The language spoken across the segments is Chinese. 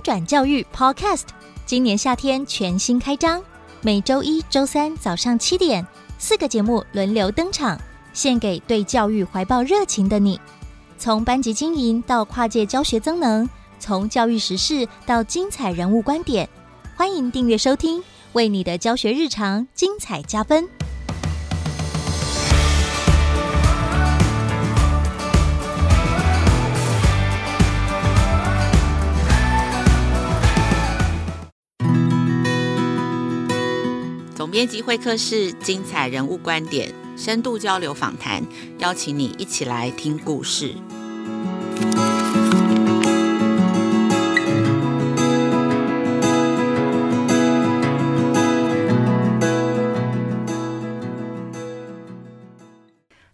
转教育 Podcast，今年夏天全新开张，每周一、周三早上七点，四个节目轮流登场，献给对教育怀抱热情的你。从班级经营到跨界教学增能，从教育时事到精彩人物观点，欢迎订阅收听，为你的教学日常精彩加分。总编辑会客室，精彩人物观点，深度交流访谈，邀请你一起来听故事。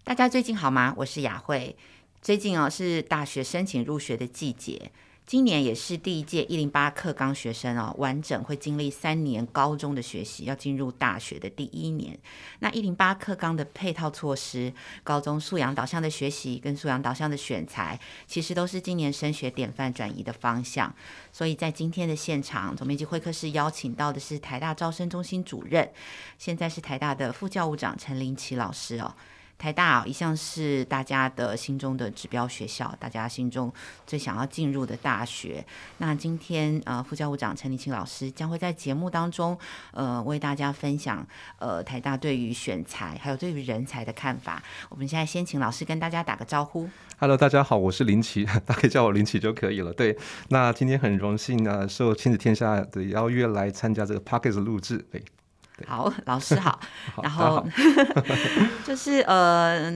大家最近好吗？我是雅慧。最近哦，是大学申请入学的季节。今年也是第一届一零八课纲学生哦，完整会经历三年高中的学习，要进入大学的第一年。那一零八课纲的配套措施，高中素养导向的学习跟素养导向的选材，其实都是今年升学典范转移的方向。所以在今天的现场，总编辑会客室邀请到的是台大招生中心主任，现在是台大的副教务长陈林琪老师哦。台大一向是大家的心中的指标学校，大家心中最想要进入的大学。那今天呃，副教务长陈立清老师将会在节目当中呃，为大家分享呃台大对于选才还有对于人才的看法。我们现在先请老师跟大家打个招呼。Hello，大家好，我是林奇，大家可以叫我林奇就可以了。对，那今天很荣幸呢，受亲子天下的邀约来参加这个 Podcast 录制。对。好，老师好。然后 就是呃，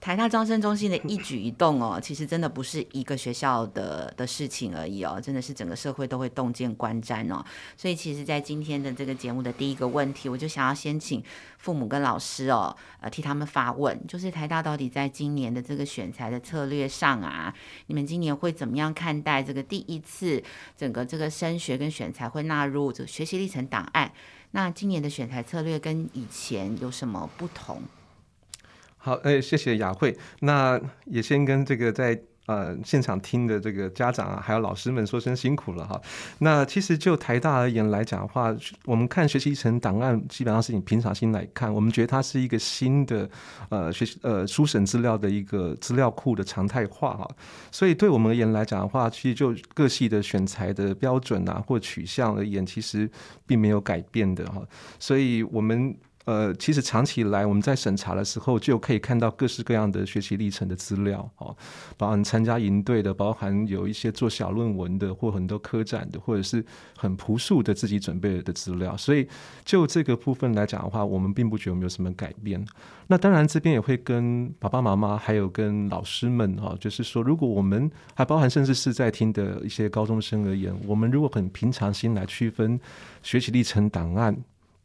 台大招生中心的一举一动哦，其实真的不是一个学校的的事情而已哦，真的是整个社会都会洞见观瞻哦。所以其实，在今天的这个节目的第一个问题，我就想要先请父母跟老师哦，呃，替他们发问，就是台大到底在今年的这个选材的策略上啊，你们今年会怎么样看待这个第一次整个这个升学跟选材会纳入这个学习历程档案？那今年的选材策略跟以前有什么不同？好，哎，谢谢雅慧。那也先跟这个在。呃，现场听的这个家长啊，还有老师们说声辛苦了哈。那其实就台大而言来讲的话，我们看学习成档案，基本上是以平常心来看，我们觉得它是一个新的呃学习呃书审资料的一个资料库的常态化哈。所以对我们而言来讲的话，其实就各系的选材的标准啊或取向而言，其实并没有改变的哈。所以我们。呃，其实长期以来，我们在审查的时候就可以看到各式各样的学习历程的资料，哦，包含参加营队的，包含有一些做小论文的，或很多科展的，或者是很朴素的自己准备的资料。所以就这个部分来讲的话，我们并不觉得有没有什么改变。那当然，这边也会跟爸爸妈妈还有跟老师们，哈，就是说，如果我们还包含甚至是在听的一些高中生而言，我们如果很平常心来区分学习历程档案。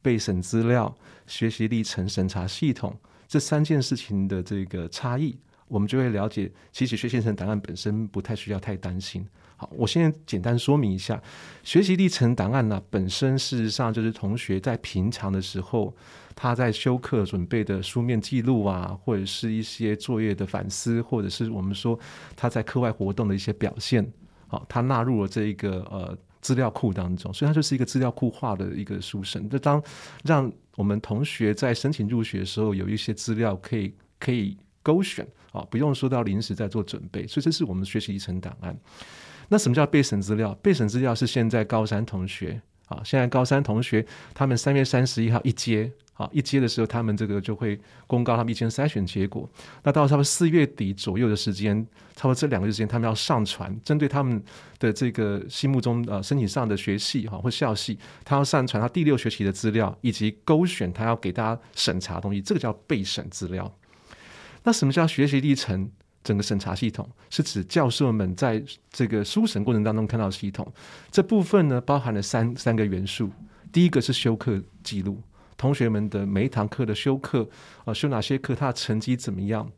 备审资料、学习历程审查系统这三件事情的这个差异，我们就会了解，其实学习历程档案本身不太需要太担心。好，我现在简单说明一下，学习历程档案呢，本身事实上就是同学在平常的时候，他在修课准备的书面记录啊，或者是一些作业的反思，或者是我们说他在课外活动的一些表现，好，他纳入了这一个呃。资料库当中，所以它就是一个资料库化的一个书生。就当让我们同学在申请入学的时候，有一些资料可以可以勾选啊，不用说到临时在做准备。所以这是我们学习一层档案。那什么叫备审资料？备审资料是现在高三同学啊，现在高三同学他们三月三十一号一接。啊，一接的时候，他们这个就会公告他们一些筛选结果。那到差不多四月底左右的时间，差不多这两个月时间，他们要上传针对他们的这个心目中呃申请上的学系哈或校系，他要上传他第六学期的资料，以及勾选他要给大家审查的东西，这个叫备审资料。那什么叫学习历程？整个审查系统是指教授们在这个书审过程当中看到的系统。这部分呢，包含了三三个元素。第一个是修课记录。同学们的每一堂课的修课，啊，修哪些课，他的成绩怎么样？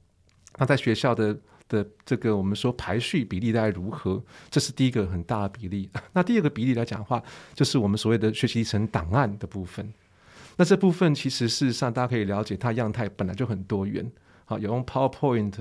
那在学校的的这个我们说排序比例大概如何？这是第一个很大的比例。那第二个比例来讲的话，就是我们所谓的学习历程档案的部分。那这部分其实事实上大家可以了解，它样态本来就很多元。好，有用 PowerPoint，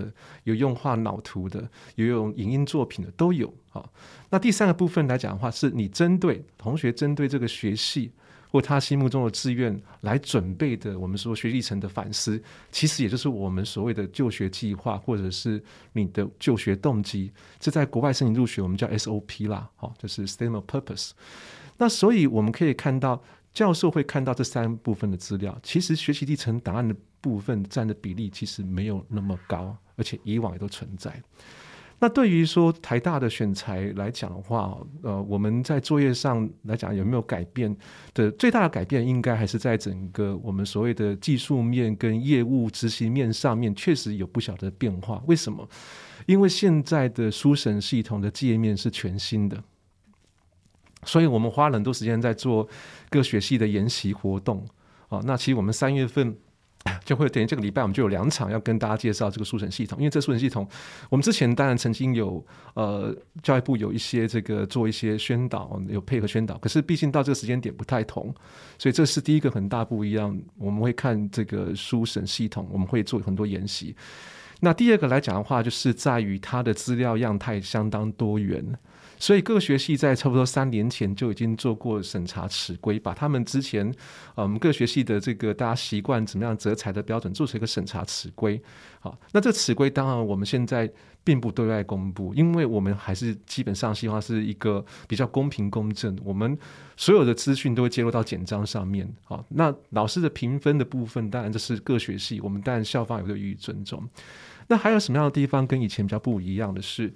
有用画脑图的，有用影音作品的，都有。好，那第三个部分来讲的话，是你针对同学针对这个学系或他心目中的志愿来准备的，我们说学历程的反思，其实也就是我们所谓的就学计划，或者是你的就学动机。这在国外申请入学，我们叫 SOP 啦，好，就是 s t a t e m e n t Purpose。那所以我们可以看到，教授会看到这三部分的资料，其实学习历程档案的部分占的比例其实没有那么高，而且以往也都存在。那对于说台大的选才来讲的话，呃，我们在作业上来讲有没有改变的？最大的改变应该还是在整个我们所谓的技术面跟业务执行面上面，确实有不小的变化。为什么？因为现在的书审系统的界面是全新的。所以我们花了很多时间在做各学系的研习活动啊。那其实我们三月份 就会等于这个礼拜，我们就有两场要跟大家介绍这个书审系统。因为这书审系统，我们之前当然曾经有呃教育部有一些这个做一些宣导，有配合宣导。可是毕竟到这个时间点不太同，所以这是第一个很大不一样。我们会看这个书审系统，我们会做很多研习。那第二个来讲的话，就是在于它的资料样态相当多元。所以各学系在差不多三年前就已经做过审查尺规，把他们之前嗯各学系的这个大家习惯怎么样择才的标准做成一个审查尺规。好，那这尺规当然我们现在并不对外公布，因为我们还是基本上希望是一个比较公平公正，我们所有的资讯都会接入到简章上面。好，那老师的评分的部分，当然这是各学系，我们当然校方也会予以尊重。那还有什么样的地方跟以前比较不一样的是？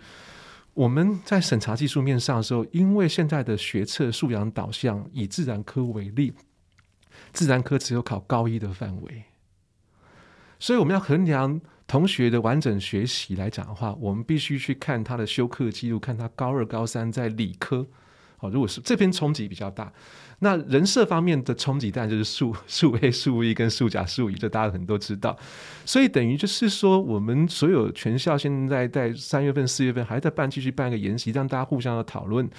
我们在审查技术面上的时候，因为现在的学测素养导向，以自然科为例，自然科只有考高一的范围，所以我们要衡量同学的完整学习来讲的话，我们必须去看他的修课记录，看他高二、高三在理科。哦，如果是这边冲击比较大。那人设方面的冲击，当然就是数 数 A、数 E 跟数甲、数乙，这大家很多知道。所以等于就是说，我们所有全校现在在三月份、四月份还在办，继续办一个研习，让大家互相的讨论，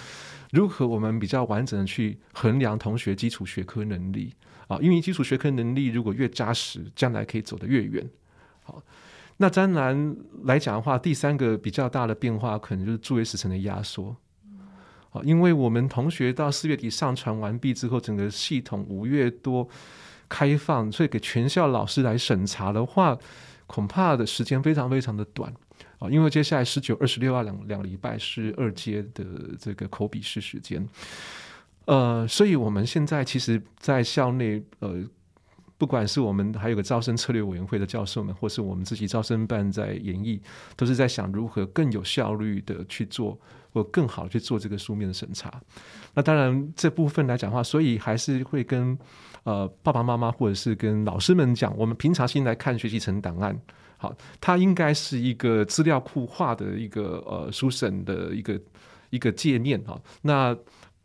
如何我们比较完整的去衡量同学基础学科能力啊。因为基础学科能力如果越扎实，将来可以走得越远。好，那当然来讲的话，第三个比较大的变化，可能就是作业时程的压缩。啊因为我们同学到四月底上传完毕之后，整个系统五月多开放，所以给全校老师来审查的话，恐怕的时间非常非常的短啊。因为接下来十九、二十六啊两两礼拜是二阶的这个口笔试时间，呃，所以我们现在其实，在校内呃。不管是我们还有个招生策略委员会的教授们，或是我们自己招生办在研议，都是在想如何更有效率的去做，或更好去做这个书面的审查。那当然这部分来讲的话，所以还是会跟呃爸爸妈妈或者是跟老师们讲，我们平常心来看学习成档案，好，它应该是一个资料库化的一个呃书审的一个一个界面啊。那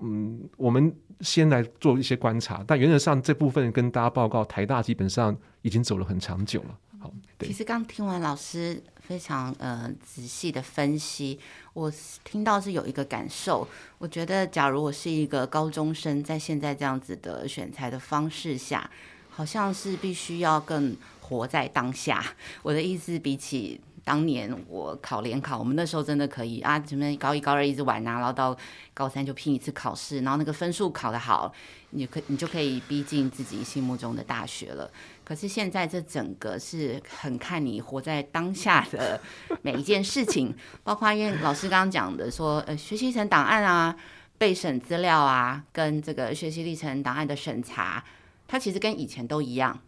嗯，我们。先来做一些观察，但原则上这部分跟大家报告，台大基本上已经走了很长久了。好，其实刚听完老师非常呃仔细的分析，我听到是有一个感受，我觉得假如我是一个高中生，在现在这样子的选材的方式下，好像是必须要更活在当下。我的意思，比起。当年我考联考，我们那时候真的可以啊，什么高一高二一直玩啊，然后到高三就拼一次考试，然后那个分数考得好，你可你就可以逼近自己心目中的大学了。可是现在这整个是很看你活在当下的每一件事情，包括因为老师刚刚讲的说，呃，学习成档案啊、备审资料啊，跟这个学习历程档案的审查，它其实跟以前都一样。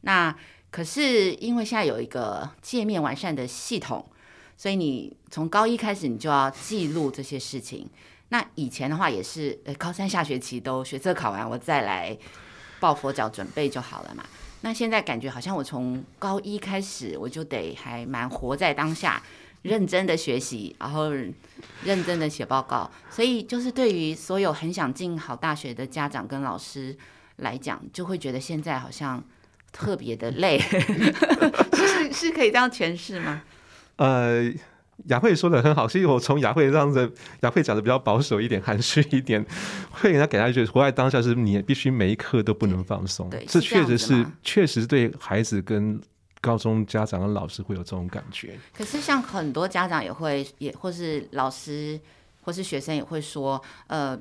那可是因为现在有一个界面完善的系统，所以你从高一开始你就要记录这些事情。那以前的话也是，呃，高三下学期都学测考完，我再来抱佛脚准备就好了嘛。那现在感觉好像我从高一开始，我就得还蛮活在当下，认真的学习，然后认真的写报告。所以就是对于所有很想进好大学的家长跟老师来讲，就会觉得现在好像。特别的累，是是可以这样诠释吗？呃，雅慧说的很好，所以我从雅慧这样子，雅慧讲的比较保守一点，含蓄一点，会给他给他一句：活在当下，是你必须每一刻都不能放松。对，这确实是确实对孩子跟高中家长跟老师会有这种感觉。可是像很多家长也会，也或是老师或是学生也会说，呃。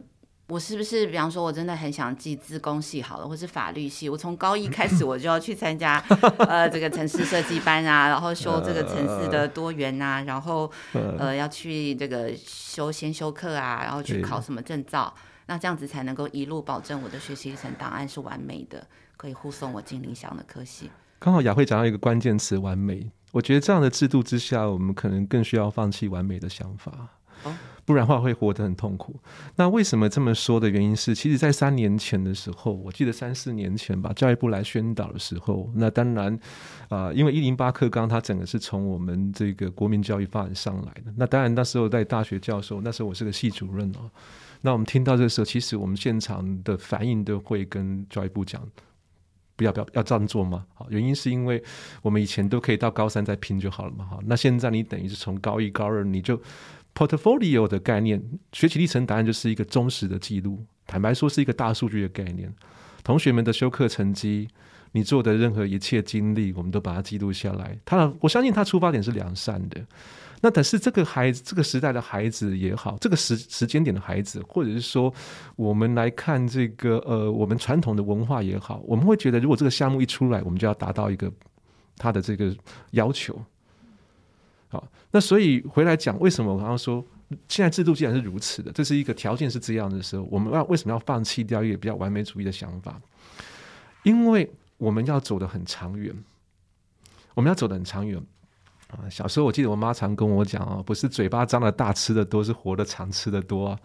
我是不是，比方说，我真的很想进自工系好了，或是法律系？我从高一开始我就要去参加 呃这个城市设计班啊，然后修这个城市的多元啊，然后呃要去这个修先修课啊，然后去考什么证照？那这样子才能够一路保证我的学习历程档案是完美的，可以护送我进理想的科系。刚好雅慧讲到一个关键词“完美”，我觉得这样的制度之下，我们可能更需要放弃完美的想法。哦不然的话会活得很痛苦。那为什么这么说的原因是，其实，在三年前的时候，我记得三四年前吧，教育部来宣导的时候，那当然，啊、因为一零八课纲它整个是从我们这个国民教育发展上来的。那当然那时候在大学教授，那时候我是个系主任哦。那我们听到这个时候，其实我们现场的反应都会跟教育部讲，不要不要要这样做吗？好，原因是因为我们以前都可以到高三再拼就好了嘛。好，那现在你等于是从高一高二你就。Portfolio 的概念，学习历程答案就是一个忠实的记录。坦白说，是一个大数据的概念。同学们的修课成绩，你做的任何一切经历，我们都把它记录下来。他，我相信他出发点是良善的。那但是这个孩子，这个时代的孩子也好，这个时时间点的孩子，或者是说，我们来看这个呃，我们传统的文化也好，我们会觉得，如果这个项目一出来，我们就要达到一个他的这个要求。好，那所以回来讲，为什么我刚刚说现在制度既然是如此的，这是一个条件是这样的时候，我们要为什么要放弃掉一个比较完美主义的想法？因为我们要走得很长远，我们要走得很长远啊！小时候我记得我妈常跟我讲啊，不是嘴巴张得大吃得多，是活得长吃得多啊。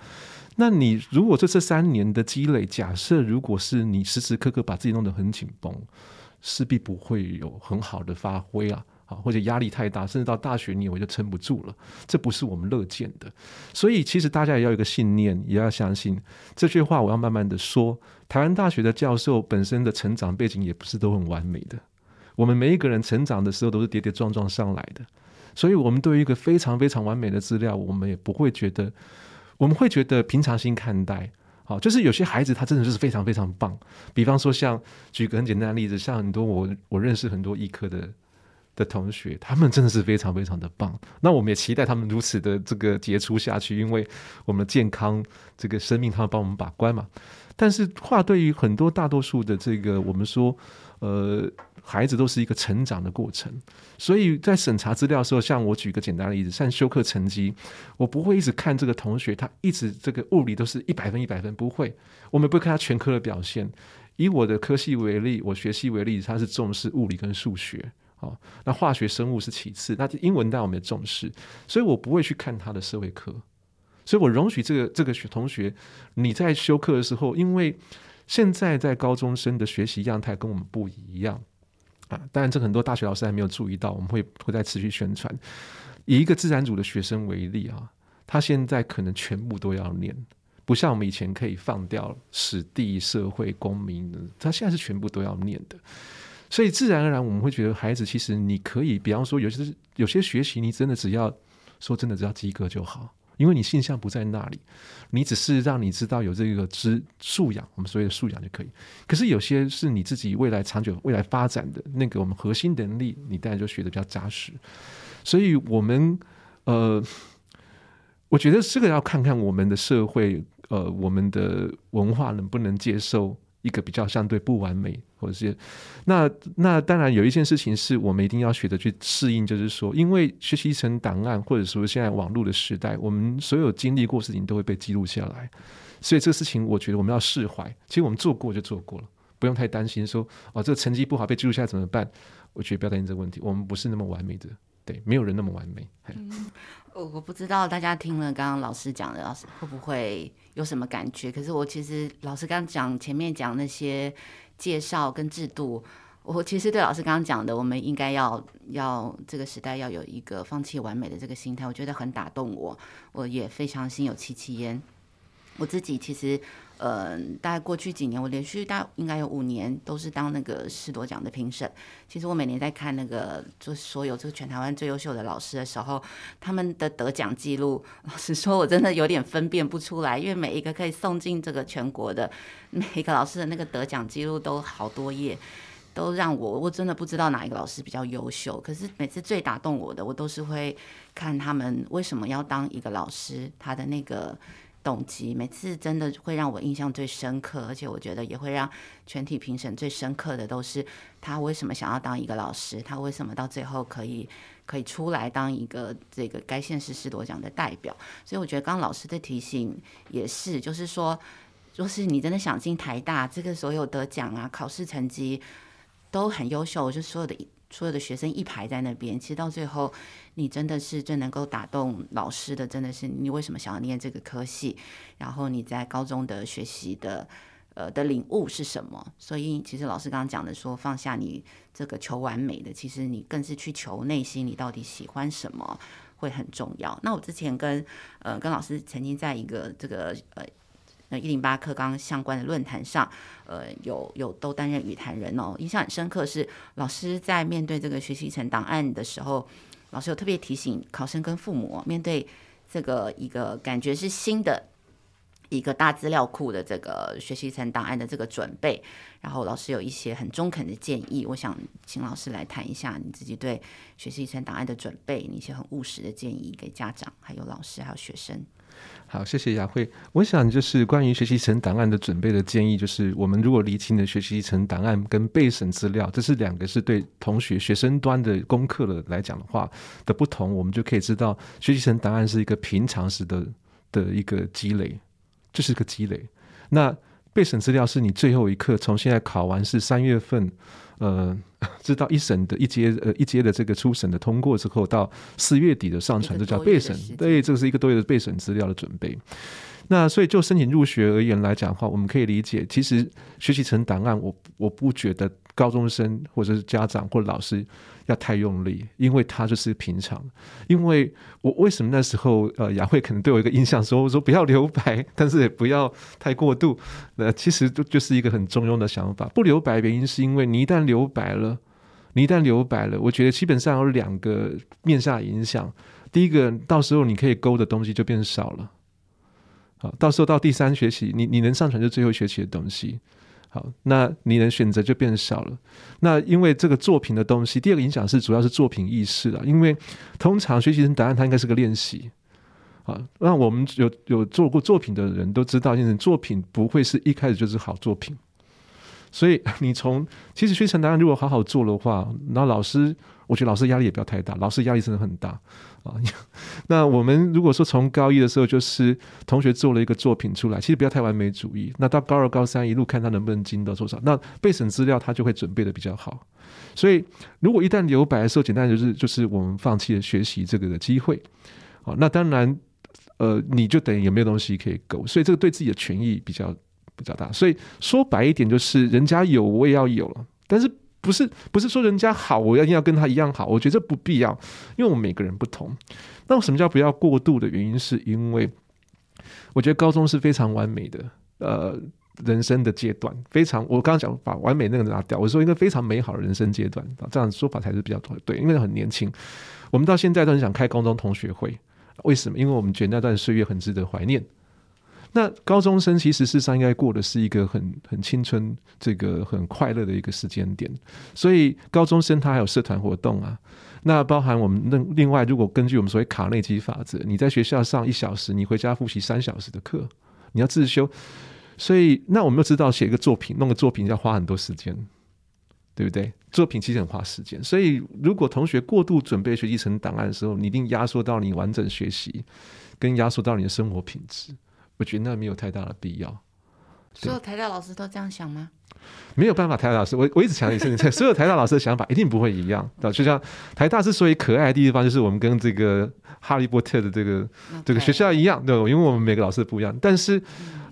那你如果说这三年的积累，假设如果是你时时刻刻把自己弄得很紧绷，势必不会有很好的发挥啊。或者压力太大，甚至到大学你我就撑不住了，这不是我们乐见的。所以，其实大家也要有一个信念，也要相信这句话。我要慢慢的说，台湾大学的教授本身的成长背景也不是都很完美的。我们每一个人成长的时候都是跌跌撞撞上来的，所以我们对于一个非常非常完美的资料，我们也不会觉得，我们会觉得平常心看待。好，就是有些孩子他真的就是非常非常棒。比方说，像举个很简单的例子，像很多我我认识很多医科的。的同学，他们真的是非常非常的棒。那我们也期待他们如此的这个杰出下去，因为我们的健康这个生命，他们帮我们把关嘛。但是话对于很多大多数的这个，我们说，呃，孩子都是一个成长的过程。所以在审查资料的时候，像我举个简单的例子，像修课成绩，我不会一直看这个同学，他一直这个物理都是一百分一百分，不会。我们不会看他全科的表现。以我的科系为例，我学系为例，他是重视物理跟数学。哦，那化学生物是其次，那英文当然我们也重视，所以我不会去看他的社会课，所以我容许这个这个学同学你在修课的时候，因为现在在高中生的学习样态跟我们不一样啊，当然这很多大学老师还没有注意到，我们会会再持续宣传。以一个自然组的学生为例啊，他现在可能全部都要念，不像我们以前可以放掉史地、社会、公民，他现在是全部都要念的。所以自然而然，我们会觉得孩子其实你可以，比方说有些有些学习，你真的只要说真的只要及格就好，因为你性向不在那里，你只是让你知道有这个知素养，我们所谓的素养就可以。可是有些是你自己未来长久未来发展的那个我们核心能力，你当然就学的比较扎实。所以我们呃，我觉得这个要看看我们的社会呃，我们的文化能不能接受。一个比较相对不完美，或者是那那当然有一件事情是我们一定要学着去适应，就是说，因为学习成档案，或者说现在网络的时代，我们所有经历过事情都会被记录下来，所以这个事情我觉得我们要释怀。其实我们做过就做过了，不用太担心说哦，这个成绩不好被记录下来怎么办？我觉得不要担心这个问题，我们不是那么完美的，对，没有人那么完美。我不知道大家听了刚刚老师讲的，老师会不会？有什么感觉？可是我其实老师刚讲前面讲那些介绍跟制度，我其实对老师刚刚讲的，我们应该要要这个时代要有一个放弃完美的这个心态，我觉得很打动我，我也非常心有戚戚焉。我自己其实。呃，大概过去几年，我连续大应该有五年都是当那个师铎奖的评审。其实我每年在看那个，就所有这个全台湾最优秀的老师的时候，他们的得奖记录，老实说，我真的有点分辨不出来，因为每一个可以送进这个全国的每一个老师的那个得奖记录都好多页。都让我我真的不知道哪一个老师比较优秀。可是每次最打动我的，我都是会看他们为什么要当一个老师，他的那个。动机每次真的会让我印象最深刻，而且我觉得也会让全体评审最深刻的都是他为什么想要当一个老师，他为什么到最后可以可以出来当一个这个该县市师铎奖的代表。所以我觉得刚刚老师的提醒也是，就是说，若是你真的想进台大，这个所有得奖啊，考试成绩都很优秀，就所有的。所有的学生一排在那边，其实到最后，你真的是最能够打动老师的，真的是你为什么想要念这个科系，然后你在高中的学习的，呃的领悟是什么？所以其实老师刚刚讲的说，放下你这个求完美的，其实你更是去求内心，你到底喜欢什么会很重要。那我之前跟呃跟老师曾经在一个这个呃。一零八课纲相关的论坛上，呃，有有都担任语谈人哦，印象很深刻是老师在面对这个学习历程档案的时候，老师有特别提醒考生跟父母，面对这个一个感觉是新的一个大资料库的这个学习历程档案的这个准备，然后老师有一些很中肯的建议，我想请老师来谈一下你自己对学习历程档案的准备，你一些很务实的建议给家长、还有老师、还有学生。好，谢谢雅慧。我想就是关于学习成档案的准备的建议，就是我们如果厘清了学习成档案跟备审资料，这是两个是对同学学生端的功课了来讲的话的不同，我们就可以知道学习成档案是一个平常时的的一个积累，这、就是一个积累。那备审资料是你最后一刻，从现在考完是三月份。呃，知道一审的一阶呃一阶的这个初审的通过之后，到四月底的上传，这叫备审。对，这个是一个多月的备审资料的准备。那所以就申请入学而言来讲的话，我们可以理解，其实学习成档案，我我不觉得高中生或者是家长或老师要太用力，因为他就是平常。因为我为什么那时候呃雅慧可能对我一个印象说，我说不要留白，但是也不要太过度。那其实就就是一个很中庸的想法。不留白原因是因为你一旦留白了，你一旦留白了，我觉得基本上有两个面向影响。第一个，到时候你可以勾的东西就变少了。好，到时候到第三学期，你你能上传就最后学期的东西。好，那你的选择就变少了。那因为这个作品的东西，第二个影响是主要是作品意识啊。因为通常学习生答案它应该是个练习。啊，那我们有有做过作品的人都知道，就是作品不会是一开始就是好作品。所以你从其实学习历程档案如果好好做的话，那老师。我觉得老师压力也不要太大，老师压力真的很大啊。那我们如果说从高一的时候，就是同学做了一个作品出来，其实不要太完美主义。那到高二、高三一路看他能不能精到多少，那备审资料他就会准备的比较好。所以如果一旦留白的时候，简单就是就是我们放弃了学习这个的机会。好，那当然，呃，你就等于有没有东西可以勾，所以这个对自己的权益比较比较大。所以说白一点，就是人家有我也要有了，但是。不是不是说人家好，我要要跟他一样好，我觉得这不必要，因为我们每个人不同。那什么叫不要过度的原因，是因为我觉得高中是非常完美的，呃，人生的阶段非常。我刚刚讲把完美那个拿掉，我说一个非常美好的人生阶段，这样说法才是比较对，因为很年轻。我们到现在都很想开高中同学会，为什么？因为我们觉得那段岁月很值得怀念。那高中生其实事实上应该过的是一个很很青春、这个很快乐的一个时间点，所以高中生他还有社团活动啊。那包含我们另另外，如果根据我们所谓卡内基法则，你在学校上一小时，你回家复习三小时的课，你要自修。所以那我们又知道写一个作品，弄个作品要花很多时间，对不对？作品其实很花时间，所以如果同学过度准备学习成档案的时候，你一定压缩到你完整学习，跟压缩到你的生活品质。我觉得那没有太大的必要。所有台大老师都这样想吗？没有办法，台大老师，我我一直强调一次，所有台大老师的想法一定不会一样。就像台大之所以可爱的地方，就是我们跟这个哈利波特的这个这个学校一样，对，因为我们每个老师不一样。但是，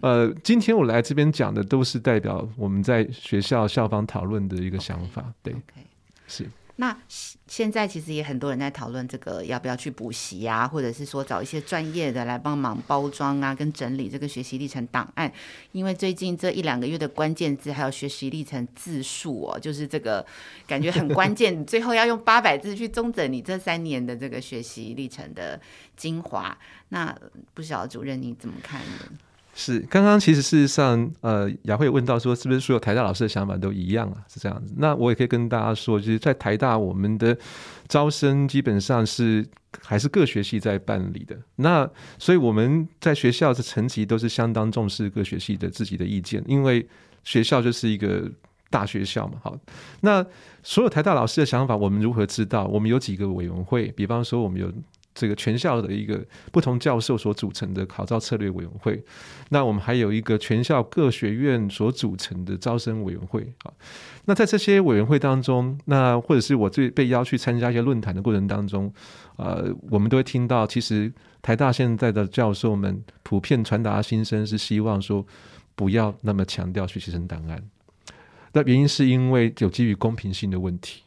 呃，今天我来这边讲的都是代表我们在学校校方讨论的一个想法，对，是。那现在其实也很多人在讨论这个要不要去补习啊，或者是说找一些专业的来帮忙包装啊，跟整理这个学习历程档案。因为最近这一两个月的关键字还有学习历程字数哦，就是这个感觉很关键，最后要用八百字去综整你这三年的这个学习历程的精华。那不晓得主任你怎么看呢？是，刚刚其实事实上，呃，雅慧问到说，是不是所有台大老师的想法都一样啊？是这样子。那我也可以跟大家说，就是在台大，我们的招生基本上是还是各学系在办理的。那所以我们在学校的层级都是相当重视各学系的自己的意见，因为学校就是一个大学校嘛。好，那所有台大老师的想法，我们如何知道？我们有几个委员会，比方说我们有。这个全校的一个不同教授所组成的考招策略委员会，那我们还有一个全校各学院所组成的招生委员会啊。那在这些委员会当中，那或者是我最被邀去参加一些论坛的过程当中，呃，我们都会听到，其实台大现在的教授们普遍传达心声是希望说，不要那么强调学习生档案。那原因是因为有基于公平性的问题。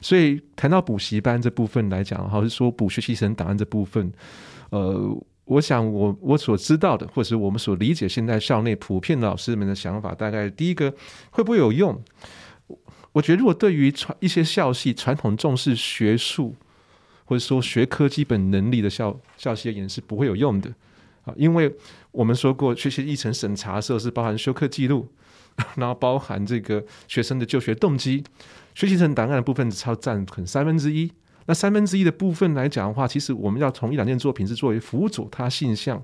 所以谈到补习班这部分来讲，还是说补学习成档案这部分，呃，我想我我所知道的，或者是我们所理解，现在校内普遍老师们的想法，大概第一个会不会有用？我觉得如果对于传一些校系传统重视学术或者说学科基本能力的校校系而言是不会有用的啊，因为我们说过学习历程审查的时候是包含修课记录，然后包含这个学生的就学动机。学习成档案的部分超占可能三分之一，那三分之一的部分来讲的话，其实我们要从一两件作品是作为辅佐他性向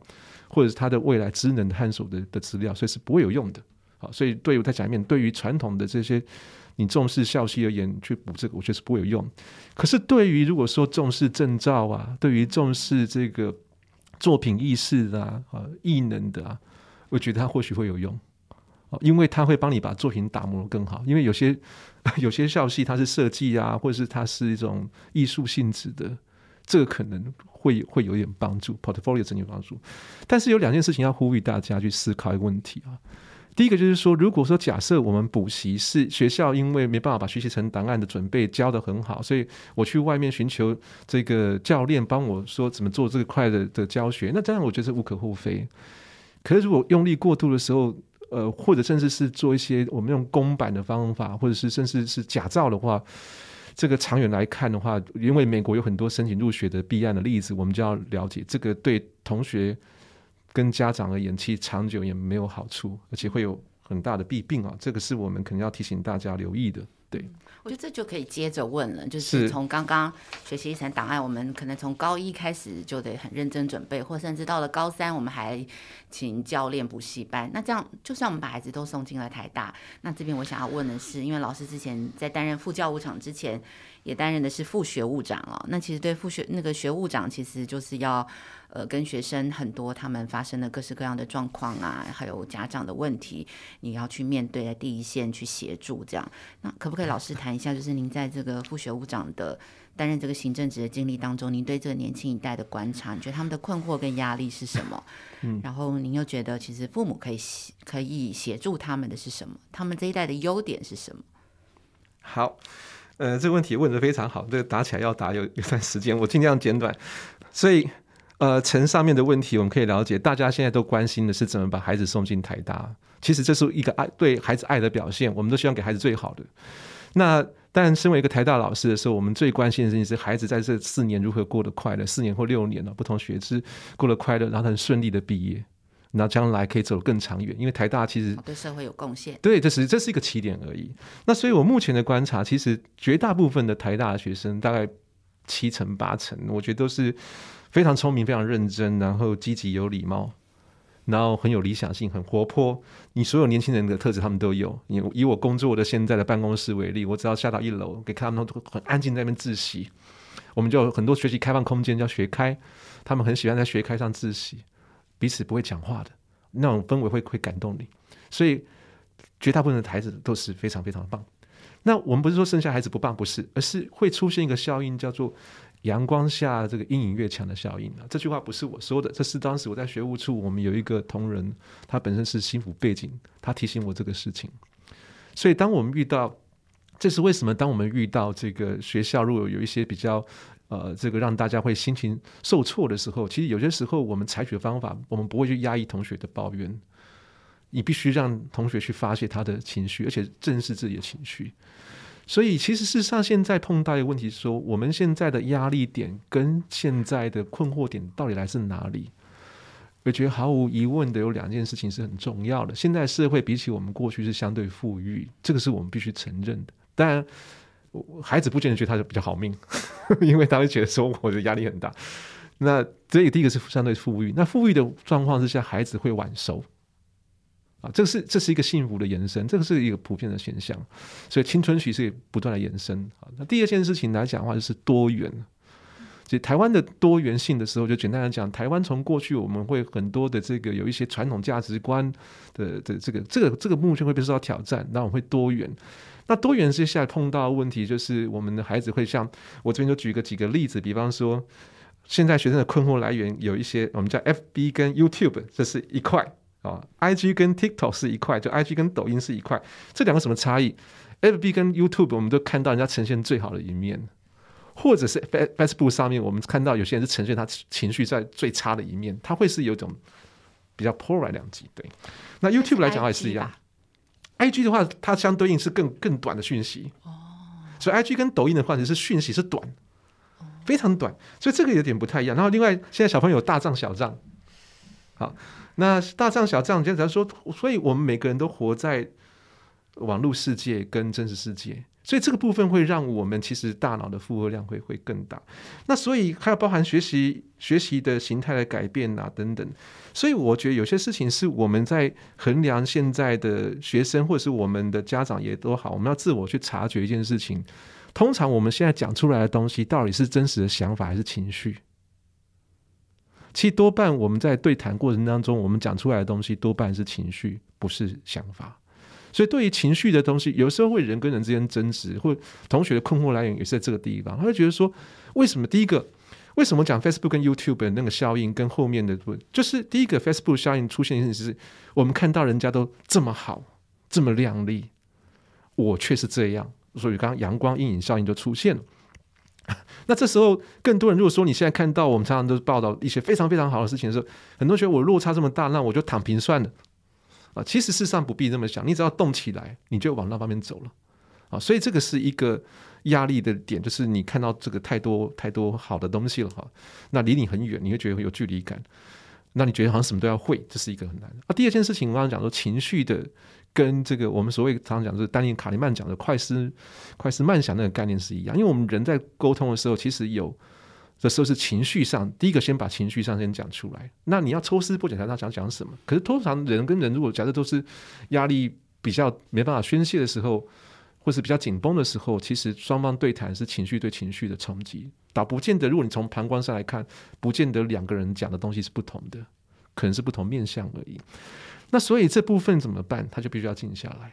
或者是他的未来知能探索的的资料，所以是不会有用的。好，所以对于我在讲一面，对于传统的这些你重视校系而言，去补这个，我觉得是不会有用。可是对于如果说重视证照啊，对于重视这个作品意识的啊、啊异能的啊，我觉得它或许会有用。因为他会帮你把作品打磨得更好，因为有些 有些校系它是设计啊，或者是它是一种艺术性质的，这个可能会会有点帮助，portfolio 真有帮助。但是有两件事情要呼吁大家去思考一个问题啊。第一个就是说，如果说假设我们补习是学校因为没办法把学习成档案的准备教得很好，所以我去外面寻求这个教练帮我说怎么做这个块的的教学，那这样我觉得是无可厚非。可是如果用力过度的时候，呃，或者甚至是做一些我们用公版的方法，或者是甚至是假造的话，这个长远来看的话，因为美国有很多申请入学的弊案的例子，我们就要了解这个对同学跟家长而言，其实长久也没有好处，而且会有很大的弊病啊，这个是我们可能要提醒大家留意的。对，我觉得这就可以接着问了，就是从刚刚学习一层档案，我们可能从高一开始就得很认真准备，或甚至到了高三，我们还请教练补习班。那这样，就算我们把孩子都送进了台大，那这边我想要问的是，因为老师之前在担任副教务长之前，也担任的是副学务长哦。那其实对副学那个学务长，其实就是要。呃，跟学生很多，他们发生的各式各样的状况啊，还有家长的问题，你要去面对，在第一线去协助这样。那可不可以老师谈一下，就是您在这个副学务长的担任这个行政职的经历当中，您对这个年轻一代的观察，你觉得他们的困惑跟压力是什么？嗯，然后您又觉得其实父母可以可以协助他们的是什么？他们这一代的优点是什么？好，呃，这个问题问得非常好，这个答起来要答有有段时间，我尽量简短，所以。呃，从上面的问题，我们可以了解，大家现在都关心的是怎么把孩子送进台大。其实这是一个爱对孩子爱的表现，我们都希望给孩子最好的。那但身为一个台大老师的时候，我们最关心的事情是孩子在这四年如何过得快乐，四年或六年了，不同学制过得快乐，然后很顺利的毕业，然后将来可以走得更长远。因为台大其实对社会有贡献，对，这是这是一个起点而已。那所以我目前的观察，其实绝大部分的台大的学生，大概七成八成，我觉得都是。非常聪明，非常认真，然后积极有礼貌，然后很有理想性，很活泼。你所有年轻人的特质，他们都有。以以我工作的现在的办公室为例，我只要下到一楼，给他们都很安静在那边自习。我们就有很多学习开放空间，叫学开，他们很喜欢在学开上自习，彼此不会讲话的那种氛围会会感动你。所以绝大部分的孩子都是非常非常棒。那我们不是说剩下孩子不棒，不是，而是会出现一个效应，叫做。阳光下，这个阴影越强的效应啊，这句话不是我说的，这是当时我在学务处，我们有一个同仁，他本身是心辅背景，他提醒我这个事情。所以，当我们遇到，这是为什么？当我们遇到这个学校，如果有一些比较呃，这个让大家会心情受挫的时候，其实有些时候我们采取的方法，我们不会去压抑同学的抱怨，你必须让同学去发泄他的情绪，而且正视自己的情绪。所以，其实事实上，现在碰到一个问题是说，我们现在的压力点跟现在的困惑点到底来自哪里？我觉得毫无疑问的有两件事情是很重要的。现在社会比起我们过去是相对富裕，这个是我们必须承认的。当然，孩子不见得觉得他就比较好命，因为他会觉得说我的压力很大。那所以第一个是相对富裕，那富裕的状况之下，孩子会晚熟啊，这是这是一个幸福的延伸，这个是一个普遍的现象。所以青春期是不断的延伸啊。那第二件事情来讲的话，就是多元。台湾的多元性的时候，就简单来讲，台湾从过去我们会很多的这个有一些传统价值观的的这个这个这个目前会被受到挑战，那我们会多元。那多元之下碰到的问题就是，我们的孩子会像我这边就举个几个例子，比方说，现在学生的困惑来源有一些，我们叫 FB 跟 YouTube，这是一块啊，IG 跟 TikTok 是一块，就 IG 跟抖音是一块，这两个什么差异？FB 跟 YouTube 我们都看到人家呈现最好的一面。或者是 Facebook 上面，我们看到有些人是呈现他情绪在最差的一面，他会是有一种比较 polar 两极。对，那 YouTube 来讲也是一样。IG 的话，它相对应是更更短的讯息。哦。所以 IG 跟抖音的话，其实是讯息是短，非常短。所以这个有点不太一样。然后另外，现在小朋友有大账小账。好，那大账小账，就假如说，所以我们每个人都活在网络世界跟真实世界。所以这个部分会让我们其实大脑的负荷量会会更大，那所以还有包含学习学习的形态的改变啊等等，所以我觉得有些事情是我们在衡量现在的学生或者是我们的家长也都好，我们要自我去察觉一件事情。通常我们现在讲出来的东西到底是真实的想法还是情绪？其实多半我们在对谈过程当中，我们讲出来的东西多半是情绪，不是想法。所以，对于情绪的东西，有时候会人跟人之间争执，或同学的困惑来源也是在这个地方。他会觉得说，为什么第一个，为什么讲 Facebook 跟 YouTube 的那个效应跟后面的，就是第一个 Facebook 效应出现，是我们看到人家都这么好，这么亮丽，我却是这样，所以刚刚阳光阴影效应就出现了。那这时候，更多人如果说你现在看到我们常常都是报道一些非常非常好的事情的时候，很多人觉得我落差这么大，那我就躺平算了。啊，其实事实上不必这么想，你只要动起来，你就往那方面走了。啊，所以这个是一个压力的点，就是你看到这个太多太多好的东西了哈，那离你很远，你会觉得有距离感，那你觉得好像什么都要会，这是一个很难的。啊，第二件事情，我刚刚讲说情绪的跟这个我们所谓常常讲就是丹尼卡尼曼讲的快思快思慢想那个概念是一样，因为我们人在沟通的时候，其实有。这时候是情绪上，第一个先把情绪上先讲出来。那你要抽丝剥茧，他想讲什么？可是通常人跟人如果假设都是压力比较没办法宣泄的时候，或是比较紧绷的时候，其实双方对谈是情绪对情绪的冲击，倒不见得。如果你从旁观上来看，不见得两个人讲的东西是不同的，可能是不同面向而已。那所以这部分怎么办？他就必须要静下来。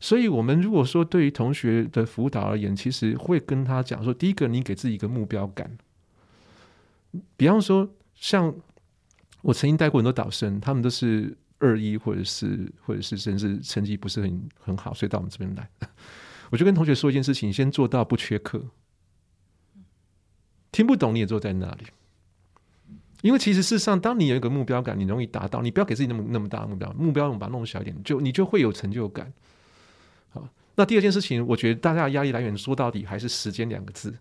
所以，我们如果说对于同学的辅导而言，其实会跟他讲说：第一个，你给自己一个目标感。比方说，像我曾经带过很多导生，他们都是二一，或者是或者是甚至成绩不是很很好，所以到我们这边来。我就跟同学说一件事情：先做到不缺课，听不懂你也坐在那里。因为其实事实上，当你有一个目标感，你容易达到。你不要给自己那么那么大的目标，目标我们把它弄小一点，就你就会有成就感。好，那第二件事情，我觉得大家的压力来源说到底还是时间两个字。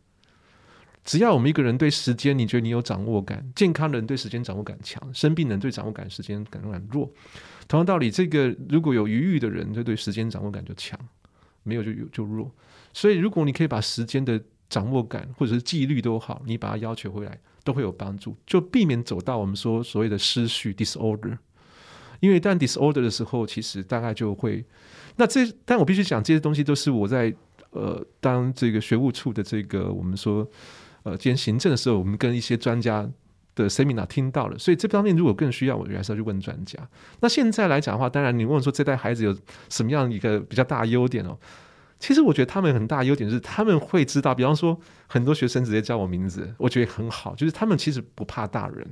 只要我们一个人对时间，你觉得你有掌握感，健康的人对时间掌握感强，生病人对掌握感时间感感弱。同样道理，这个如果有余裕的人，就对时间掌握感就强，没有就有就弱。所以，如果你可以把时间的掌握感或者是纪律都好，你把它要求回来，都会有帮助，就避免走到我们说所谓的失序 （disorder）。因为一旦 disorder 的时候，其实大概就会那这，但我必须讲，这些东西都是我在呃当这个学务处的这个我们说。呃，今天行政的时候，我们跟一些专家的 seminar 听到了，所以这方面如果更需要，我还是要去问专家。那现在来讲的话，当然你问说这代孩子有什么样一个比较大的优点哦？其实我觉得他们很大优点是他们会知道，比方说很多学生直接叫我名字，我觉得很好，就是他们其实不怕大人，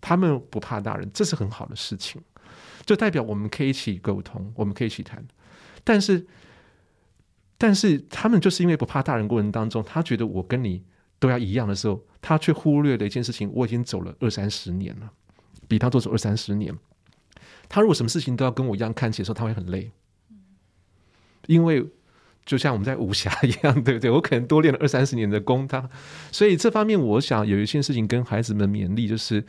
他们不怕大人，这是很好的事情，就代表我们可以一起沟通，我们可以一起谈，但是。但是他们就是因为不怕大人，过程当中，他觉得我跟你都要一样的时候，他却忽略了一件事情：我已经走了二三十年了，比他多走二三十年。他如果什么事情都要跟我一样看起来的时候，他会很累。因为就像我们在武侠一样，对不对？我可能多练了二三十年的功，他所以这方面，我想有一件事情跟孩子们勉励，就是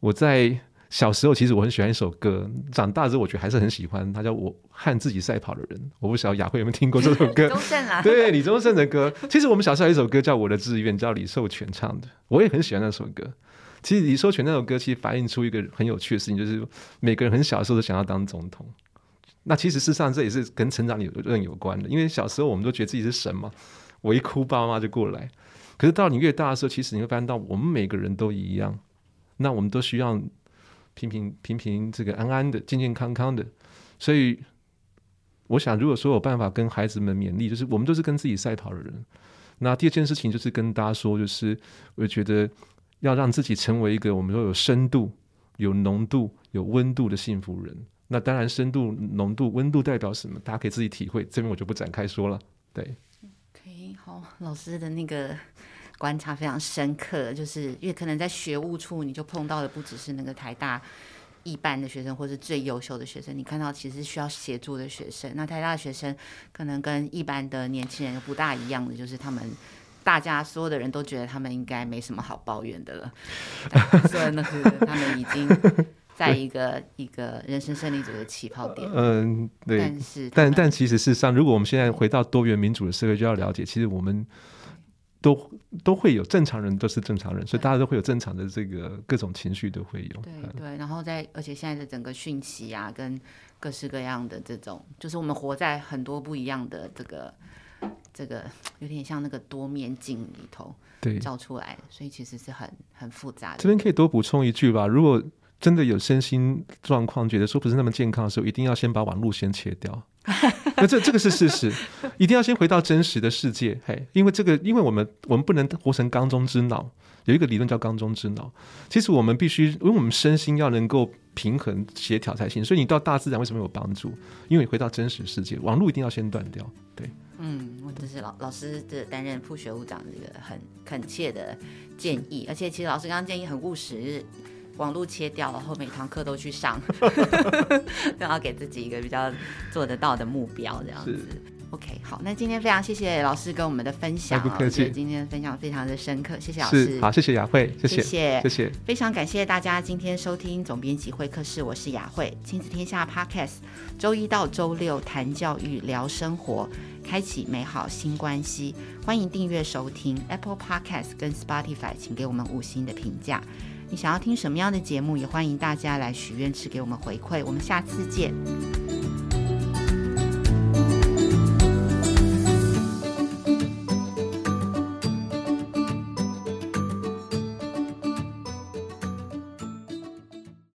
我在小时候其实我很喜欢一首歌，长大之后我觉得还是很喜欢，它叫我和自己赛跑的人。我不晓得雅慧有没有听过这首歌？宗盛啊，对，李宗盛的歌。其实我们小时候有一首歌叫《我的志愿》，叫李寿全唱的，我也很喜欢那首歌。其实李寿全那首歌其实反映出一个很有趣的事情，就是每个人很小的时候都想要当总统。那其实事实上这也是跟成长理论有关的，因为小时候我们都觉得自己是神嘛，我一哭爸妈就过来。可是到你越大的时候，其实你会发现到我们每个人都一样，那我们都需要。平平平平，这个安安的，健健康康的，所以我想，如果说有办法跟孩子们勉励，就是我们都是跟自己赛跑的人。那第二件事情就是跟大家说，就是我觉得要让自己成为一个我们说有深度、有浓度、有温度的幸福人。那当然，深度、浓度、温度代表什么？大家可以自己体会，这边我就不展开说了。对，可以，好，老师的那个。观察非常深刻，就是因为可能在学务处，你就碰到的不只是那个台大一般的学生，或是最优秀的学生，你看到其实需要协助的学生。那台大的学生可能跟一般的年轻人不大一样的，就是他们大家所有的人都觉得他们应该没什么好抱怨的了，所以那是他们已经在一个一个人生胜利者的起跑点。嗯，对。但是，但但其实事实上，如果我们现在回到多元民主的社会，就要了解，其实我们。都都会有正常人，都是正常人，所以大家都会有正常的这个各种情绪都会有。对对，然后在而且现在的整个讯息啊，跟各式各样的这种，就是我们活在很多不一样的这个这个有点像那个多面镜里头，对，照出来，所以其实是很很复杂的。这边可以多补充一句吧，如果真的有身心状况，觉得说不是那么健康的时候，一定要先把网络先切掉。那这这个是事实，一定要先回到真实的世界，嘿，因为这个，因为我们我们不能活成缸中之脑。有一个理论叫缸中之脑，其实我们必须，因为我们身心要能够平衡协调才行。所以你到大自然为什么有帮助？因为你回到真实世界，网络一定要先断掉。对，嗯，我这是老老师的担任副学务长这个很恳切的建议，而且其实老师刚刚建议很务实。网络切掉，然后每堂课都去上，然后给自己一个比较做得到的目标，这样子。OK，好，那今天非常谢谢老师跟我们的分享，不客气。今天的分享非常的深刻，谢谢老师。好，谢谢雅慧，谢谢，谢谢，谢谢。非常感谢大家今天收听总编辑会客室，我是雅慧，亲子天下 Podcast，周一到周六谈教育，聊生活，开启美好新关系。欢迎订阅收听 Apple Podcast 跟 Spotify，请给我们五星的评价。你想要听什么样的节目？也欢迎大家来许愿池给我们回馈。我们下次见。